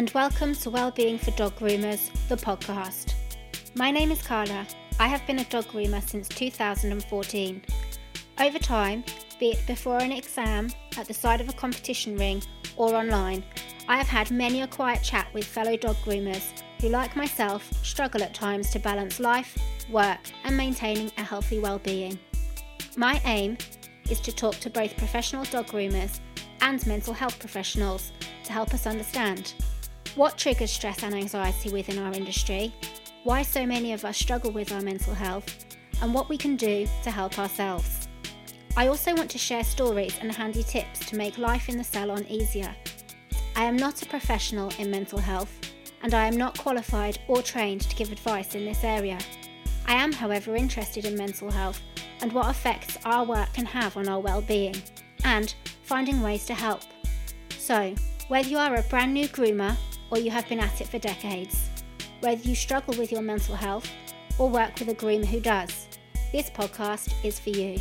and welcome to Wellbeing for Dog Groomers, the podcast. My name is Carla. I have been a dog groomer since 2014. Over time, be it before an exam, at the side of a competition ring, or online, I have had many a quiet chat with fellow dog groomers who, like myself, struggle at times to balance life, work, and maintaining a healthy well-being. My aim is to talk to both professional dog groomers and mental health professionals to help us understand what triggers stress and anxiety within our industry, why so many of us struggle with our mental health, and what we can do to help ourselves. I also want to share stories and handy tips to make life in the salon easier. I am not a professional in mental health, and I am not qualified or trained to give advice in this area. I am, however, interested in mental health and what effects our work can have on our well-being, and finding ways to help. So, whether you are a brand new groomer or you have been at it for decades, whether you struggle with your mental health or work with a groomer who does, this podcast is for you.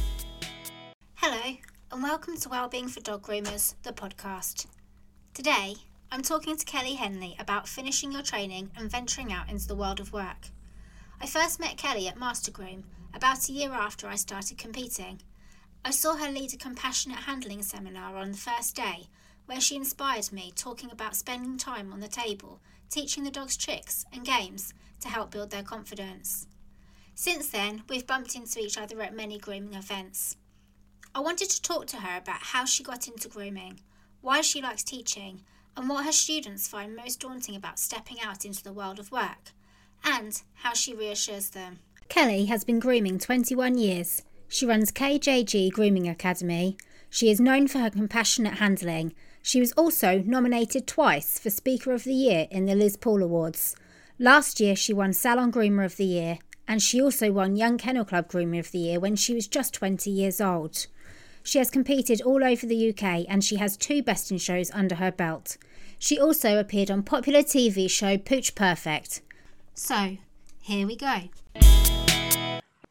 Hello, and welcome to Wellbeing for Dog Groomers, the podcast. Today, I'm talking to Kelly Henley about finishing your training and venturing out into the world of work. I first met Kelly at Master Groom about a year after I started competing. I saw her lead a compassionate handling seminar on the first day, where she inspired me talking about spending time on the table, teaching the dogs tricks and games to help build their confidence. Since then, we've bumped into each other at many grooming events. I wanted to talk to her about how she got into grooming, why she likes teaching, and what her students find most daunting about stepping out into the world of work, and how she reassures them. Kelly has been grooming 21 years. She runs KJG Grooming Academy. She is known for her compassionate handling. She was also nominated twice for Speaker of the Year in the Liz Paul Awards. Last year, she won Salon Groomer of the Year, and she also won Young Kennel Club Groomer of the Year when she was just 20 years old. She has competed all over the UK and she has two Best in shows under her belt. She also appeared on popular TV show Pooch Perfect. So, here we go.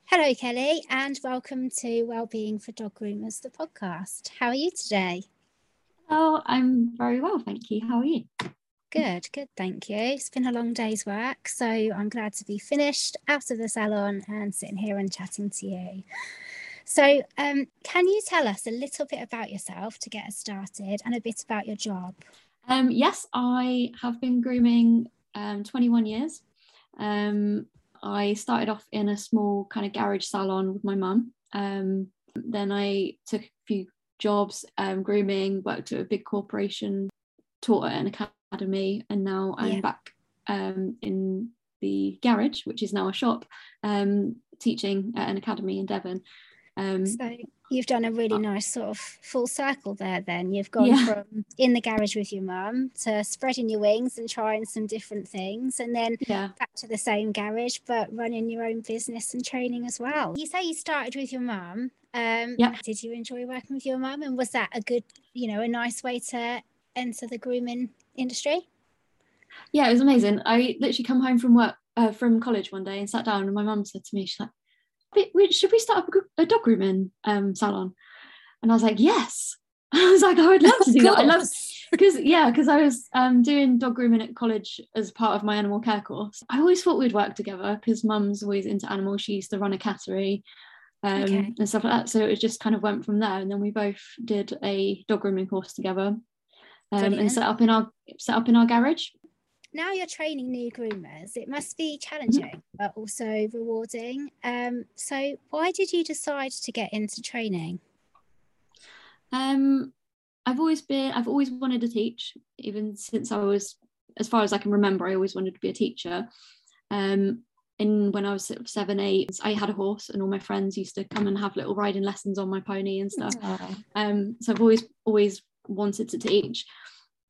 Hello, Kelly, and welcome to Wellbeing for Dog Groomers, the podcast. How are you today? Oh, I'm very well, thank you. How are you? Good, good, thank you. It's been a long day's work, so I'm glad to be finished out of the salon and sitting here and chatting to you. So, um, can you tell us a little bit about yourself to get us started and a bit about your job? Um, yes, I have been grooming um, 21 years. Um, I started off in a small kind of garage salon with my mum. Um, then I took a few jobs, um, grooming, worked at a big corporation, taught at an academy, and now I'm yeah. back um, in the garage, which is now a shop, um, teaching at an academy in Devon. Um, so you've done a really uh, nice sort of full circle there then you've gone yeah. from in the garage with your mum to spreading your wings and trying some different things and then yeah. back to the same garage but running your own business and training as well you say you started with your mum um yeah. did you enjoy working with your mum and was that a good you know a nice way to enter the grooming industry yeah it was amazing i literally come home from work uh, from college one day and sat down and my mum said to me she's like should we start up a, dog grooming um, salon? And I was like, yes. I was like, I would love to do that. I love because yeah, because I was um, doing dog grooming at college as part of my animal care course. I always thought we'd work together because mum's always into animals. She used to run a cattery um, okay. and stuff like that. So it just kind of went from there. And then we both did a dog grooming course together um, and set up in our set up in our garage now you're training new groomers, it must be challenging but also rewarding. Um, so, why did you decide to get into training? Um, I've always been, I've always wanted to teach, even since I was, as far as I can remember, I always wanted to be a teacher. Um, and when I was sort of seven, eight, I had a horse, and all my friends used to come and have little riding lessons on my pony and stuff. Um, so I've always, always wanted to teach.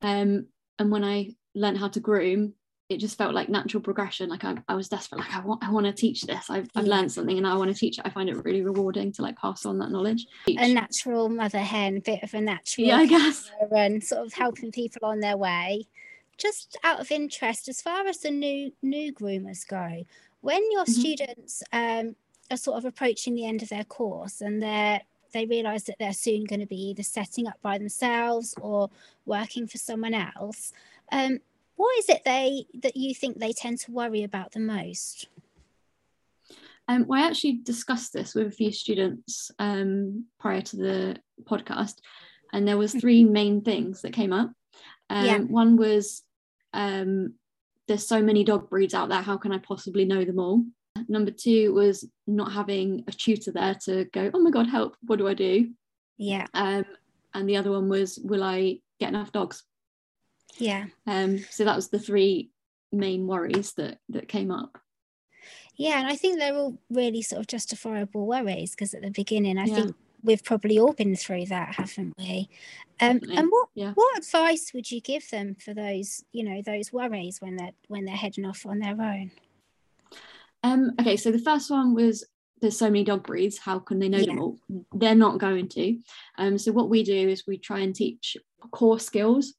Um, and when I learned how to groom it just felt like natural progression. Like I, I was desperate like I want I want to teach this. I've, I've learned something and I want to teach it. I find it really rewarding to like pass on that knowledge. A natural mother hen bit of a natural yeah I guess. and sort of helping people on their way. Just out of interest as far as the new new groomers go when your mm-hmm. students um, are sort of approaching the end of their course and they're they realize that they're soon going to be either setting up by themselves or working for someone else um, what is it they that you think they tend to worry about the most? Um, well, I actually discussed this with a few students um, prior to the podcast, and there was three Mm-hmm. main things that came up. Um, Yeah. One was um, there's so many dog breeds out there. How can I possibly know them all? Number two was not having a tutor there to go. Oh my god, help! What do I do? Yeah, Um, and the other one was, will I get enough dogs? Yeah, Um, so that was the three main worries that that came up. yeah. And I think they're all really sort of justifiable worries because at the beginning, I Yeah. think we've probably all been through that, haven't we? Um, and what yeah. what advice would you give them for those, you know, those worries when they're when they're heading off on their own? Um, okay, so the first one was there's so many dog breeds, how can they know them all? They're not going to. Um, so what we do is we try and teach core skills.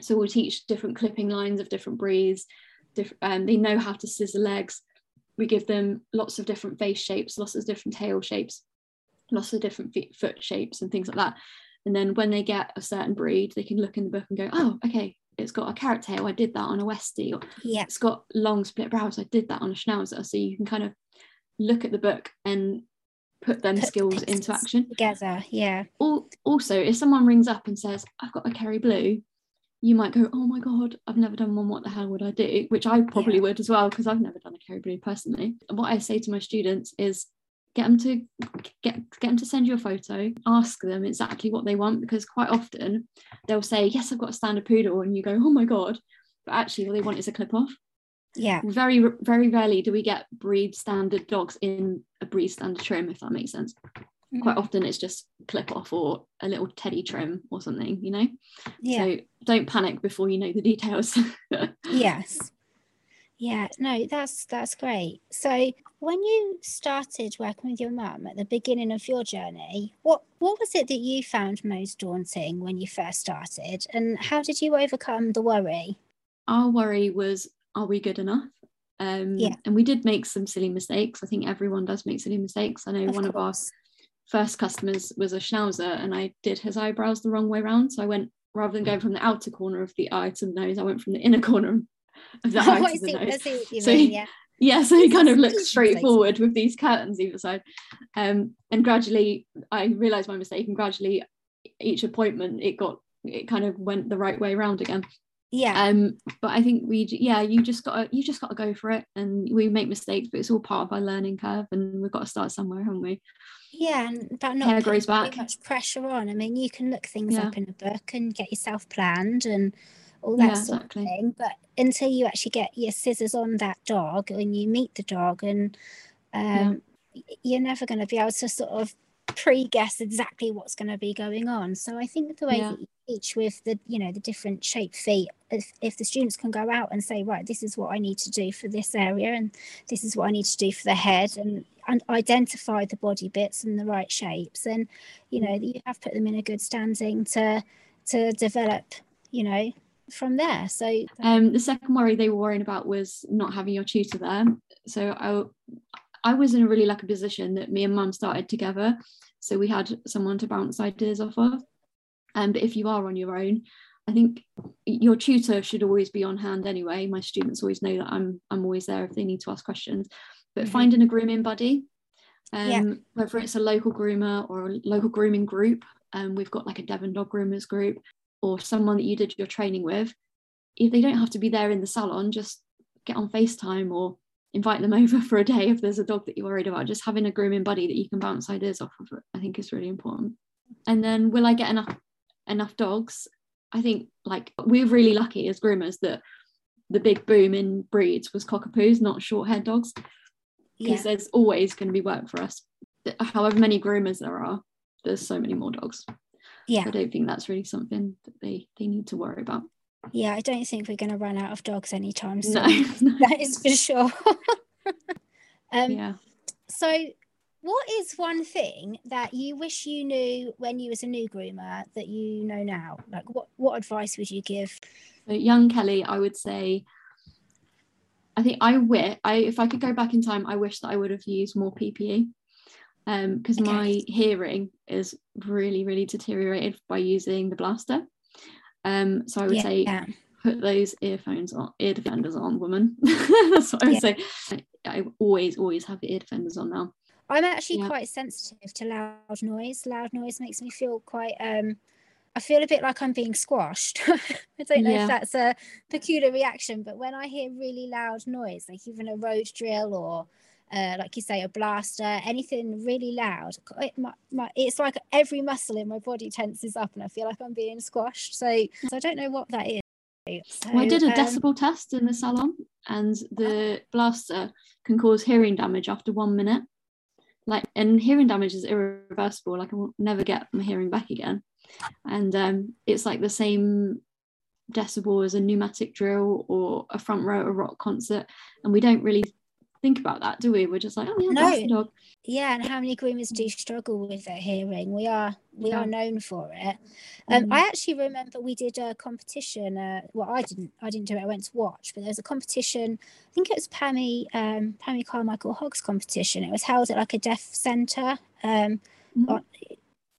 So we'll teach different clipping lines of different breeds. Diff- um, they know how to scissor legs. We give them lots of different face shapes, lots of different tail shapes, lots of different feet, foot shapes, and things like that. And then when they get a certain breed, they can look in the book and go, oh, okay, it's got a carrot tail. I did that on a Westie. Or Yeah, it's got long split brows. I did that on a Schnauzer. So you can kind of look at the book and put them Put skills into action. together. Yeah, Al- Also, if someone rings up and says, I've got a Kerry Blue, you might go, Oh my God, I've never done one. What the hell would I do? Which I probably Yeah. would as well, because I've never done a Kerry Blue personally. And what I say to my students is, get them to get get them to send you a photo ask them exactly what they want because quite often they'll say yes i've got a standard poodle and you go oh my god but actually what they want is a clip off yeah, very very rarely do we get breed standard dogs in a breed standard trim if that makes sense quite Mhm. often it's just clip off or a little teddy trim or something you know yeah. so don't panic before you know the details Yes. Yeah, no, that's that's great. So when you started working with your mum at the beginning of your journey, what what was it that you found most daunting when you first started and how did you overcome the worry? our worry was are we good enough um Yeah. and we did make some silly mistakes i think everyone does make silly mistakes i know Of one of our course. First customers was a schnauzer and I did his eyebrows the wrong way round. So I went rather than going from the outer corner of the eye to the nose, I went from the inner corner of the eye I to the see, nose. see what you So mean, yeah. Yeah, so he kind of looked Easy straight forward with these curtains either side. Um, and gradually I realised my mistake and gradually each appointment it got it kind of went the right way around again. Yeah. Um, but I think we yeah, you just gotta you just gotta go for it and we make mistakes, but it's all part of our learning curve and we've got to start somewhere, haven't we? Yeah, and about not Hair grows too back. much pressure on. I mean, you can look things Yeah. up in a book and get yourself planned and all that Yeah, sort exactly. of thing. But until you actually get your scissors on that dog and you meet the dog, and um, y- you're never going to be able to sort of pre-guess exactly what's going to be going on. So I think the way Yeah. that you teach with the you know the different shape feet, if if the students can go out and say, right, this is what I need to do for this area, and this is what I need to do for the head, and and identify the body bits and the right shapes and you know you have put them in a good standing to to develop you know from there so Um, the second worry they were worrying about was not having your tutor there. So I, I was in a really lucky position that me and mum started together. So we had someone to bounce ideas off of. Um, but if you are on your own, I think your tutor should always be on hand anyway. My students always know that I'm I'm always there if they need to ask questions. But Mhm. finding a grooming buddy, um, Yeah. whether it's a local groomer or a local grooming group, um, we've got like a Devon dog groomers group, or someone that you did your training with. If they don't have to be there in the salon, just get on FaceTime or invite them over for a day if there's a dog that you're worried about. Just having a grooming buddy that you can bounce ideas off of, I think is really important. And then will I get enough enough dogs? I think like we're really lucky as groomers that the big boom in breeds was cockapoos, not short haired dogs, because yeah there's always going to be work for us. However many groomers there are, there's so many more dogs. yeah I don't think that's really something that they they need to worry about. Yeah i don't think we're going to run out of dogs anytime soon No, that is for sure um yeah. so what is one thing that you wish you knew when you was a new groomer that you know now like what what advice would you give So young Kelly, I would say. I think I wish I if I could go back in time, I wish that I would have used more PPE. Um, because Okay. my hearing is really, really deteriorated by using the blaster. Um, so I would yeah, say yeah. put those earphones on, ear defenders on, woman. That's what I would yeah. say. I, I, always, always have the ear defenders on now. I'm actually quite sensitive to loud noise. Loud noise makes me feel quite um I feel a bit like I'm being squashed. I don't know if that's a peculiar reaction, but when I hear really loud noise, like even a road drill or uh, like you say, a blaster, anything really loud, it, my, my, it's like every muscle in my body tenses up and I feel like I'm being squashed. So, so I don't know what that is. So, well, I did a um, decibel test in the salon, and the blaster can cause hearing damage after one minute. Like, and hearing damage is irreversible. Like, I will never get my hearing back again. And um, it's like the same decibel as a pneumatic drill or a front row at a rock concert, and we don't really think about that, do we? We're just like, oh yeah, no. that's the dog. Yeah, and how many groomers do struggle with their hearing? We are we yeah. are known for it. Um, mm. I actually remember we did a competition. Uh, well, I didn't I didn't do it. I went to watch, but there was a competition. I think it was Pammy um, Pammy Carmichael Hoggs competition. It was held at like a deaf centre. Um, mm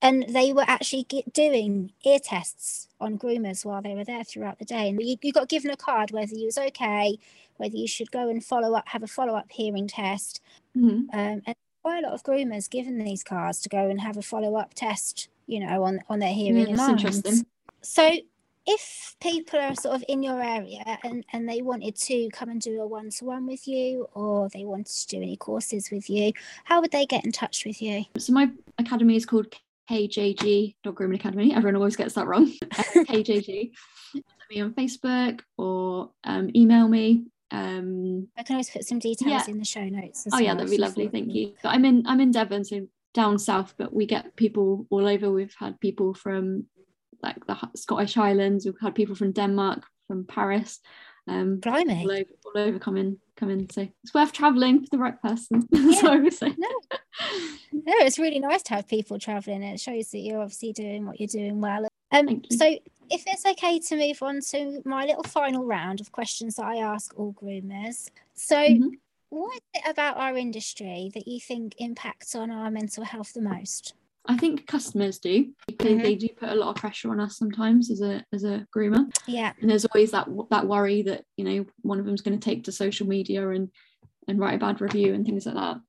and they were actually doing ear tests on groomers while they were there throughout the day. And you, you got given a card whether you was okay, whether you should go and follow up, have a follow up hearing test. Mm-hmm. Um, and quite a lot of groomers given these cards to go and have a follow up test, you know, on on their hearing. Yeah, that's interesting. So if people are sort of in your area and, and they wanted to come and do a one to one with you or they wanted to do any courses with you, how would they get in touch with you? So my academy is called KJG Dog Grooming Academy. Everyone always gets that wrong. KJG. me on Facebook or um, email me. Um, I can always put some details yeah. in the show notes. oh well, yeah, that'd be lovely. Thank you. But I'm in I'm in Devon, so down south. But we get people all over. We've had people from like the Scottish Highlands. We've had people from Denmark, from Paris. Um, Blimey. All over, all over come in, come in. So it's worth travelling for the right person. Yeah. I would say. No. no, it's really nice to have people travelling. It shows that you're obviously doing what you're doing well. Um, so if it's okay to move on to my little final round of questions that I ask all groomers. So mm-hmm. what is it about our industry that you think impacts on our mental health the most? I think customers do because mm-hmm. they do put a lot of pressure on us sometimes as a as a groomer. Yeah. And there's always that that worry that you know one of them's going to take to social media and and write a bad review and things like that.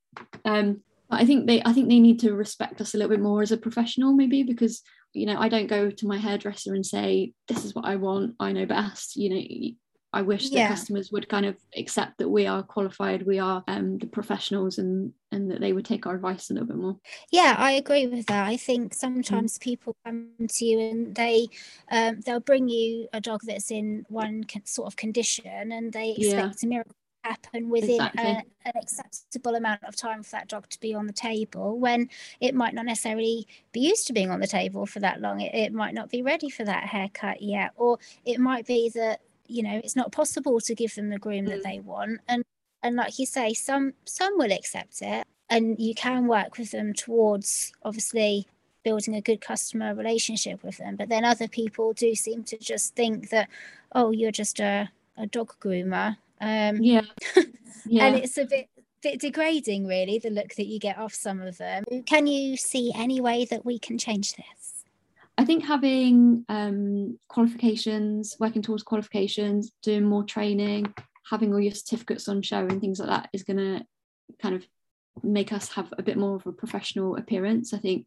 Um, I think they I think they need to respect us a little bit more as a professional maybe because you know I don't go to my hairdresser and say this is what I want I know best. You know I wish yeah. that customers would kind of accept that we are qualified, we are um, the professionals, and and that they would take our advice a little bit more. Yeah, I agree with that. I think sometimes mm. people come to you and they um, they'll bring you a dog that's in one sort of condition, and they expect yeah. a miracle happen within exactly. a, an acceptable amount of time for that dog to be on the table when it might not necessarily be used to being on the table for that long it, it might not be ready for that haircut yet or it might be that you know it's not possible to give them the groom mm. that they want and and like you say some some will accept it and you can work with them towards obviously building a good customer relationship with them but then other people do seem to just think that oh you're just a, a dog groomer um yeah yeah and it's a bit bit degrading really the look that you get off some of them can you see any way that we can change this I think having um, qualifications, working towards qualifications, doing more training, having all your certificates on show and things like that is going to kind of make us have a bit more of a professional appearance. I think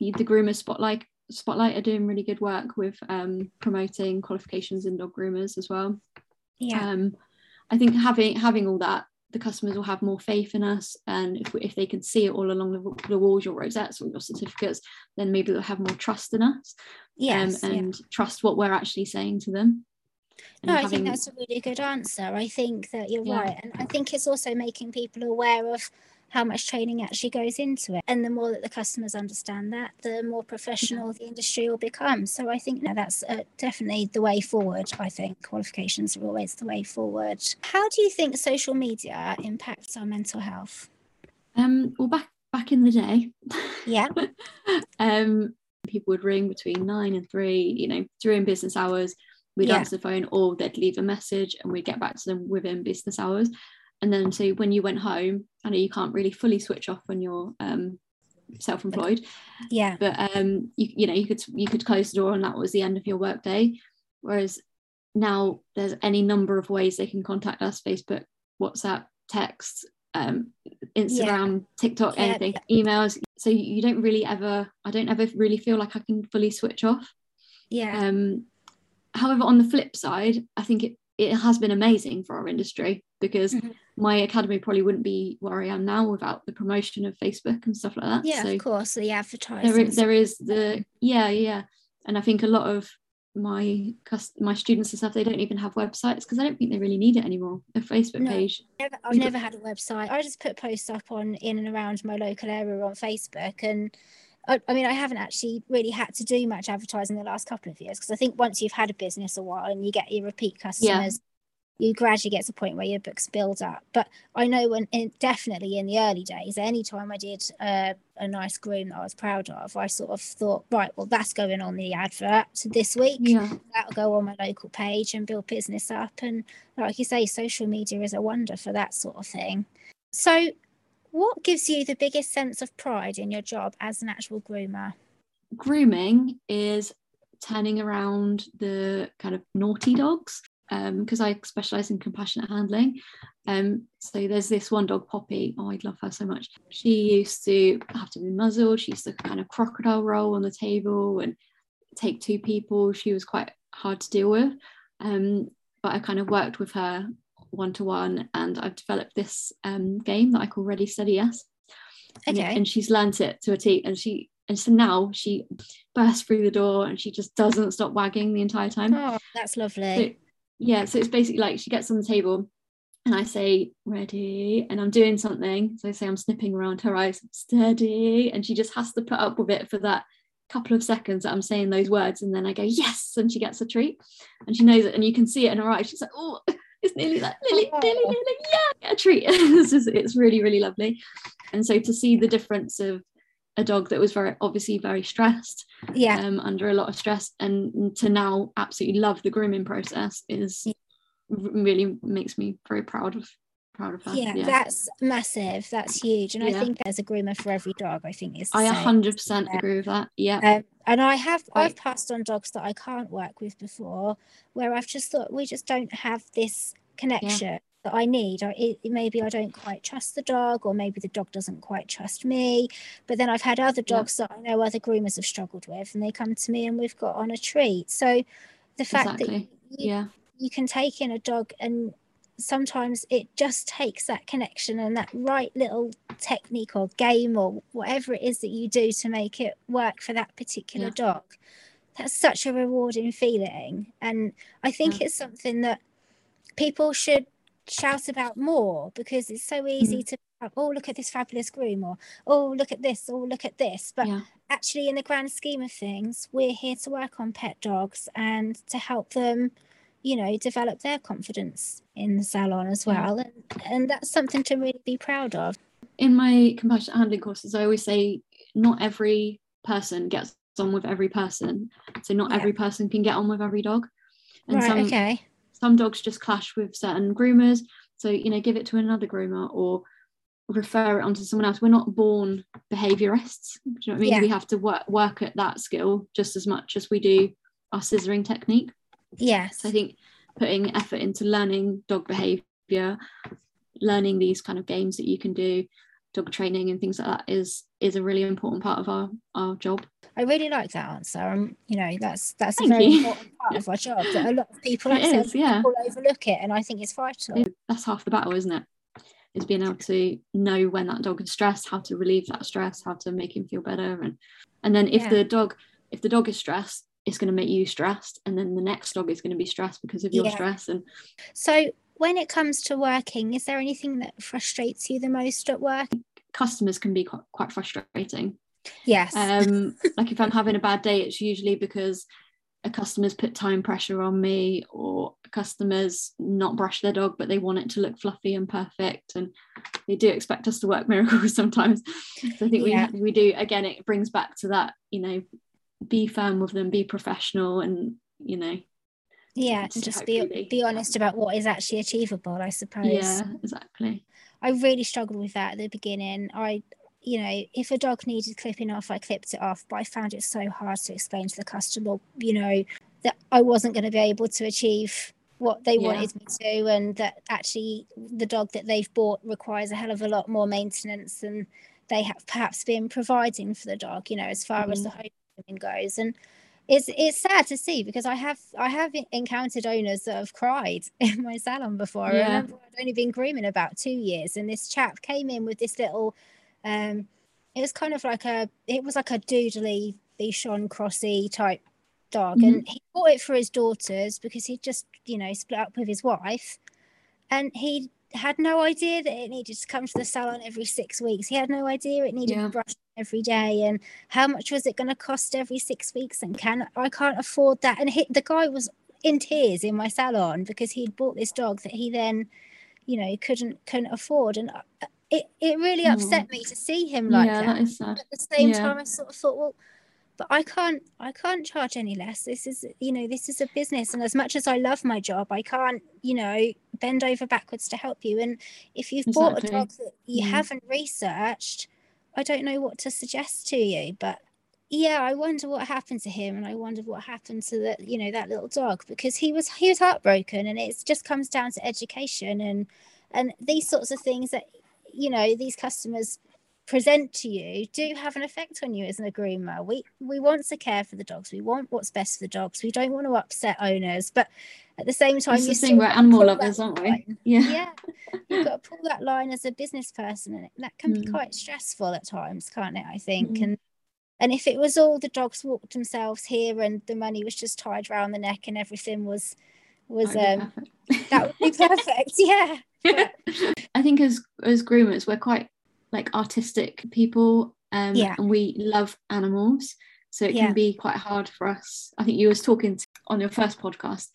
the, groomers spotlight spotlight are doing really good work with um, promoting qualifications in dog groomers as well. Yeah. Um, I think having having all that the customers will have more faith in us and if, if they can see it all along the, the walls your rosettes or your certificates then maybe they'll have more trust in us yes, um, and yeah. trust what we're actually saying to them no, having... I think that's a really good answer. I think that you're yeah. right. And I think it's also making people aware of how much training actually goes into it. And the more that the customers understand that, the more professional the industry will become. So I think that's uh, definitely the way forward. I think qualifications are always the way forward. How do you think social media impacts our mental health? Um, well, back back in the day, yeah, um, people would ring between nine and three. You know, during business hours, we'd yeah. answer the phone, or they'd leave a message, and we'd get back to them within business hours and then so when you went home i know you can't really fully switch off when you're um, self-employed yeah but um you, you know you could you could close the door and that was the end of your workday whereas now there's any number of ways they can contact us Facebook, WhatsApp, text, um, Instagram, yeah. TikTok, yeah. anything, emails. So you don't really ever, I don't ever really feel like I can fully switch off. Yeah. Um, however, on the flip side, I think it, it has been amazing for our industry because mm-hmm. my academy probably wouldn't be where I am now without the promotion of Facebook and stuff like that. Yeah, so of course, the advertising. There is, there is the yeah, yeah, and I think a lot of my my students and stuff they don't even have websites because I don't think they really need it anymore. A Facebook no, page. Never, I've never had a website. I just put posts up on in and around my local area on Facebook and. I, I mean, I haven't actually really had to do much advertising the last couple of years because I think once you've had a business a while and you get your repeat customers, you gradually get to a point where your books build up. But I know when in, definitely in the early days, anytime I did uh, a nice groom that I was proud of, I sort of thought, right, well, that's going on the advert this week. Yeah. That'll go on my local page and build business up. And like you say, social media is a wonder for that sort of thing. So, what gives you the biggest sense of pride in your job as an actual groomer? Grooming is turning around the kind of naughty dogs because um, I specialize in compassionate handling. Um, so there's this one dog, Poppy. Oh, I love her so much. She used to have to be muzzled. She used to kind of crocodile roll on the table and take two people. She was quite hard to deal with. Um, but I kind of worked with her one to one, and I've developed this um, game that I call Ready Steady Yes. Okay. And, and she's learnt it to a T, and she and so now she bursts through the door and she just doesn't stop wagging the entire time. Oh, that's lovely. So, yeah so it's basically like she gets on the table and I say ready and I'm doing something so I say I'm snipping around her eyes steady and she just has to put up with it for that couple of seconds that I'm saying those words and then I go yes and she gets a treat and she knows it and you can see it in her eyes she's like oh it's nearly like nearly, nearly, nearly yeah a treat. It's, just, it's really really lovely. And so to see the difference of a dog that was very obviously very stressed yeah. um, under a lot of stress and to now absolutely love the grooming process is really makes me very proud of proud of her yeah, yeah. that's massive that's huge and yeah. i think there's a groomer for every dog i think is i 100% agree with that yeah um, and i have i've passed on dogs that i can't work with before where i've just thought we just don't have this connection that I need. Or it, maybe I don't quite trust the dog, or maybe the dog doesn't quite trust me. But then I've had other dogs yeah. that I know other groomers have struggled with, and they come to me and we've got on a treat. So the fact exactly. that you, yeah. you can take in a dog and sometimes it just takes that connection and that right little technique or game or whatever it is that you do to make it work for that particular yeah. dog that's such a rewarding feeling and i think yeah. it's something that people should shout about more because it's so easy mm. to oh look at this fabulous groom or oh look at this or look at this but yeah. actually in the grand scheme of things we're here to work on pet dogs and to help them you know develop their confidence in the salon as well and, and that's something to really be proud of. In my compassionate handling courses i always say not every person gets on with every person. So not yeah. every person can get on with every dog. And right, some, okay. some dogs just clash with certain groomers. So you know give it to another groomer or refer it onto someone else. We're not born behaviorists. Do you know what i mean? Yeah. we have to work work at that skill just as much as we do our scissoring technique yes so i think putting effort into learning dog behavior learning these kind of games that you can do dog training and things like that is is a really important part of our our job I really like that answer. Um, you know, that's that's Thank a very you. important part of our job that a lot of people, like is, yeah. people overlook it, and I think it's vital. That's half the battle, isn't it? Is being able to know when that dog is stressed, how to relieve that stress, how to make him feel better, and and then if yeah. the dog if the dog is stressed, it's going to make you stressed, and then the next dog is going to be stressed because of your yeah. stress. And so, when it comes to working, is there anything that frustrates you the most at work? Customers can be quite, quite frustrating Yes. Um, like if I'm having a bad day, it's usually because a customer's put time pressure on me or a customer's not brush their dog, but they want it to look fluffy and perfect. And they do expect us to work miracles sometimes. So I think yeah. we we do again, it brings back to that, you know, be firm with them, be professional and, you know, yeah just be be honest about what is actually achievable i suppose yeah exactly i really struggled with that at the beginning i you know, if a dog needed clipping off, I clipped it off. But I found it so hard to explain to the customer, you know, that I wasn't going to be able to achieve what they Yeah. wanted me to, and that actually the dog that they've bought requires a hell of a lot more maintenance than they have perhaps been providing for the dog. You know, as far as Mhm. the home goes, and it's it's sad to see because I have I have encountered owners that have cried in my salon before. I Yeah. remember I'd only been grooming about two years, and this chap came in with this little. Um, it was kind of like a it was like a doodly Bichon crossy type dog, and he bought it for his daughters because he'd just you know split up with his wife, and he had no idea that it needed to come to the salon every six weeks. He had no idea it needed Yeah. brushing every day, and how much was it going to cost every six weeks? And can I can't afford that? And he, the guy was in tears in my salon because he'd bought this dog that he then, you know, couldn't couldn't afford, and uh, it it really Oh. upset me to see him like yeah, that. that is sad. At the same Yeah. time, I sort of thought, well, but I can't I can't charge any less. This is you know this is a business, and as much as I love my job, I can't you know bend over backwards to help you. And if you've bought a dog that you Mm. haven't researched, I don't know what to suggest to you. But yeah, I wonder what happened to him, and I wonder what happened to the you know that little dog because he was he was heartbroken, and it just comes down to education and and these sorts of things that you know these customers present to you do have an effect on you as an groomer. We we want to care for the dogs. We want what's best for the dogs. We don't want to upset owners, but at the same time, That's the thing. We're animal lovers, aren't we? line. Yeah. Yeah, you've got to pull that line as a business person, and that can be Mm. quite stressful at times, can't it? I think. Mhm. And and if it was all the dogs walked themselves here, and the money was just tied around the neck, and everything was was um that would be perfect. Yeah. I think as as groomers, we're quite like artistic people, um, Yeah. and we love animals. So it Yeah. can be quite hard for us. I think you was talking to, on your first podcast.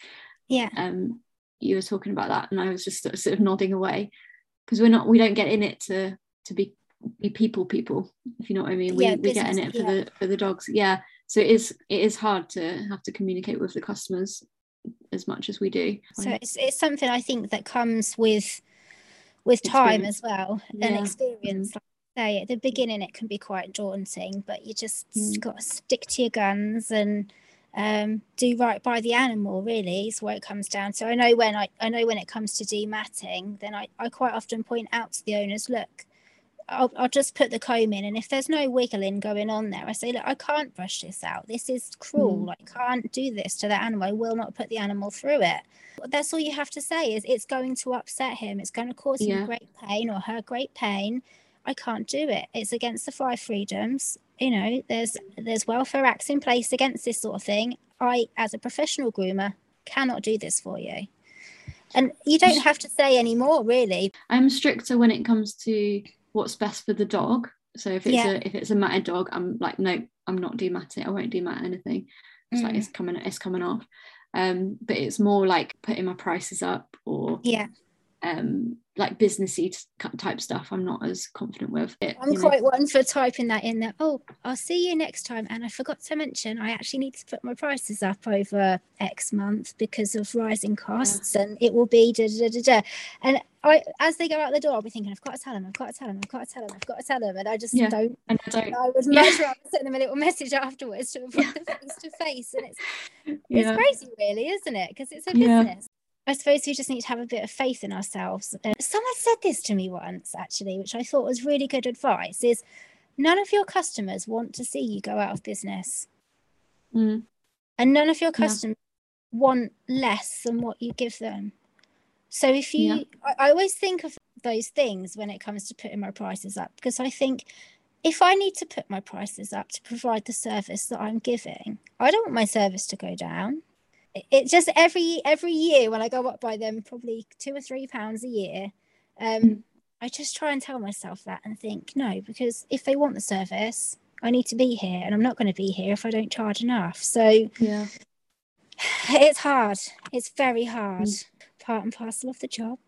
Yeah. Um, you were talking about that, and I was just sort of, nodding away because we're not, we don't get in it to to be be people people, if you know what I mean. We Yeah, we get in it for yeah. the for the dogs. Yeah. So it is it is hard to have to communicate with the customers as much as we do. So it's, it's something I think that comes with with time Experience. as well Yeah. and experience. Like say, at the beginning it can be quite daunting, but you just Mm. got to stick to your guns and um, do right by the animal. Really, is where it comes down to. I know when I I know when it comes to dematting, then I I quite often point out to the owners, look. I'll, I'll just put the comb in, and if there's no wiggling going on there, I say, look, I can't brush this out. This is cruel. Mm. I can't do this to the animal. I will not put the animal through it that's all you have to say is it's going to upset him it's going to cause him great pain or her great pain i can't do it it's against the five freedoms you know there's there's welfare acts in place against this sort of thing i as a professional groomer cannot do this for you and you don't have to say any more really I'm stricter when it comes to what's best for the dog. So if it's Yeah. a if it's a matted dog, I'm like, no, I'm not dematting. I won't demat anything. It's like Mm. it's coming, it's coming off. Um, but it's more like putting my prices up or yeah um like businessy type stuff. I'm not as confident with it. i'm you know. quite one for typing that in there oh i'll see you next time and i forgot to mention i actually need to put my prices up over x month because of rising costs and it will be da, da, da, da. and i as they go out the door i'll be thinking i've got to tell them i've got to tell them i've got to tell them i've got to tell them and i just Yeah. don't And I don't. I would Yeah. much rather send them a little message afterwards to avoid the face to face, and it's it's crazy, really, isn't it? Because it's a Yeah. business. I suppose we just need to have a bit of faith in ourselves. Uh, someone said this to me once, actually, which I thought was really good advice: is none of your customers want to see you go out of business, Mm, and none of your Yeah. customers want less than what you give them. So if you, Yeah. I, I always think of those things when it comes to putting my prices up because I think if I need to put my prices up to provide the service that I'm giving, I don't want my service to go down. It, just every every year when I go up by them probably two or three pounds a year, um, Mm. I just try and tell myself that and think no, because if they want the service, I need to be here, and I'm not going to be here if I don't charge enough. So yeah. it's hard. It's very hard. Mm. Part and parcel of the job.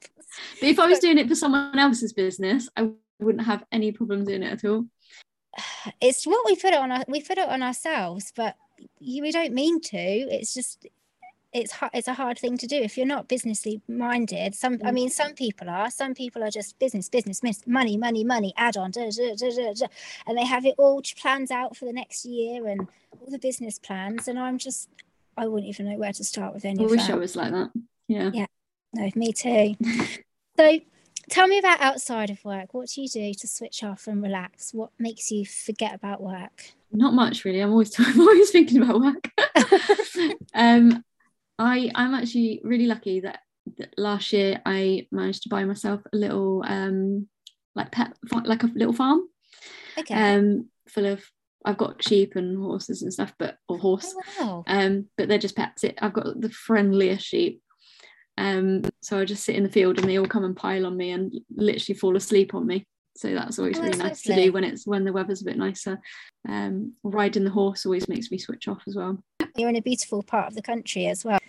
But if I was doing it for someone else's business, I wouldn't have any problem doing it at all. It's what we put it on. Our, we put it on ourselves, but you, we don't mean to. It's just it's it's a hard thing to do if you're not businessly minded. Some, I Mm. mean, some people are. Some people are just business, business, money, money, money, add on, da, da, da, da, da, and they have it all planned out for the next year and all the business plans. And I'm just, I wouldn't even know where to start with any I of wish that. I was like that. Yeah. Yeah. No, me too. so tell me about outside of work. What do you do to switch off and relax? What makes you forget about work? Not much really. I'm always I'm always thinking about work. um, I I'm actually really lucky that, that last year I managed to buy myself a little um like pet like a little farm. Okay. Um, full of I've got sheep and horses and stuff, but or horse. oh, wow. Um, but they're just pets. It I've got the friendliest sheep. Um, so I just sit in the field and they all come and pile on me and literally fall asleep on me. So that's always Oh, really that's nice to do when it's when the weather's a bit nicer. Um, riding the horse always makes me switch off as well. You're in a beautiful part of the country as well.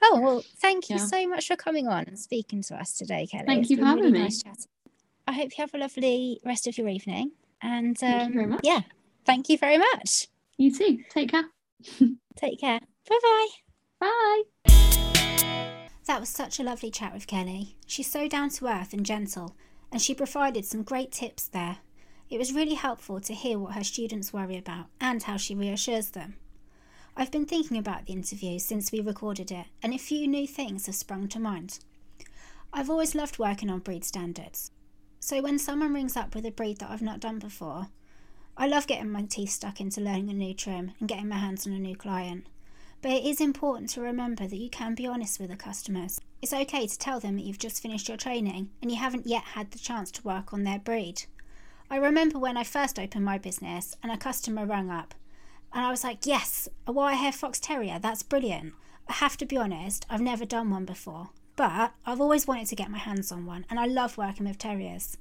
Oh, well, thank you Yeah. so much for coming on and speaking to us today, Kelly. Thank It's you for having really me. Nice chatting. I hope you have a lovely rest of your evening. And Thank you um, very much. yeah, thank you very much. You too. Take care. Take care. Bye bye. Bye. That was such a lovely chat with Kelly. She's so down to earth and gentle, and she provided some great tips there. It was really helpful to hear what her students worry about and how she reassures them. I've been thinking about the interview since we recorded it, and a few new things have sprung to mind. I've always loved working on breed standards, so when someone rings up with a breed that I've not done before, I love getting my teeth stuck into learning a new trim and getting my hands on a new client. But it is important to remember that you can be honest with the customers. It's okay to tell them that you've just finished your training and you haven't yet had the chance to work on their breed. I remember when I first opened my business and a customer rang up and I was like, Yes, a wire hair fox terrier, that's brilliant. I have to be honest, I've never done one before, but I've always wanted to get my hands on one and I love working with terriers.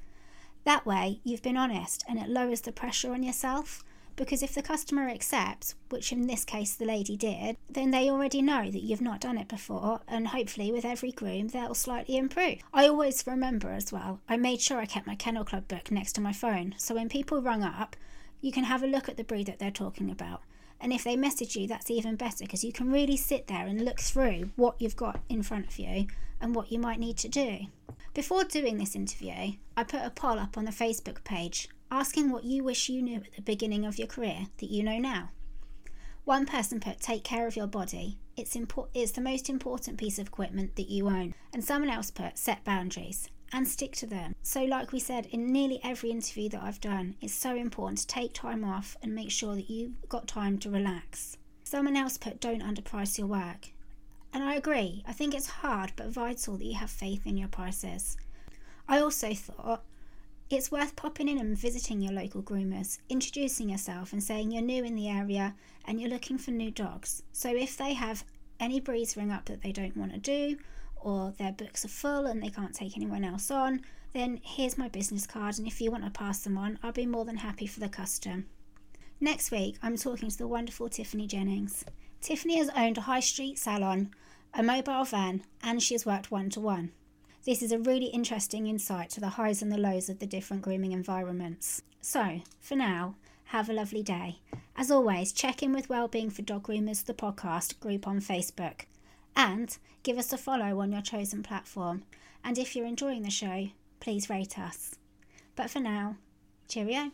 That way, you've been honest and it lowers the pressure on yourself. Because if the customer accepts, which in this case the lady did, then they already know that you've not done it before, and hopefully with every groom they'll slightly improve. I always remember as well, I made sure I kept my Kennel Club book next to my phone, so when people rung up, you can have a look at the breed that they're talking about. And if they message you, that's even better because you can really sit there and look through what you've got in front of you and what you might need to do. Before doing this interview, I put a poll up on the Facebook page asking what you wish you knew at the beginning of your career that you know now. One person put take care of your body. It's impor- it's the most important piece of equipment that you own. And someone else put set boundaries and stick to them. So like we said in nearly every interview that I've done, it's so important to take time off and make sure that you've got time to relax. Someone else put don't underprice your work. And I agree. I think it's hard but vital that you have faith in your prices. I also thought it's worth popping in and visiting your local groomers, introducing yourself and saying you're new in the area and you're looking for new dogs. So if they have any breeds ring up that they don't want to do, or their books are full and they can't take anyone else on, then here's my business card, and if you want to pass them on, I'll be more than happy for the custom. Next week, I'm talking to the wonderful Tiffany Jennings. Tiffany has owned a high street salon, a mobile van, and she has worked one to one. This is a really interesting insight to the highs and the lows of the different grooming environments. So, for now, have a lovely day. As always, check in with Wellbeing for Dog Groomers, the podcast group on Facebook, and give us a follow on your chosen platform. And if you're enjoying the show, please rate us. But for now, cheerio.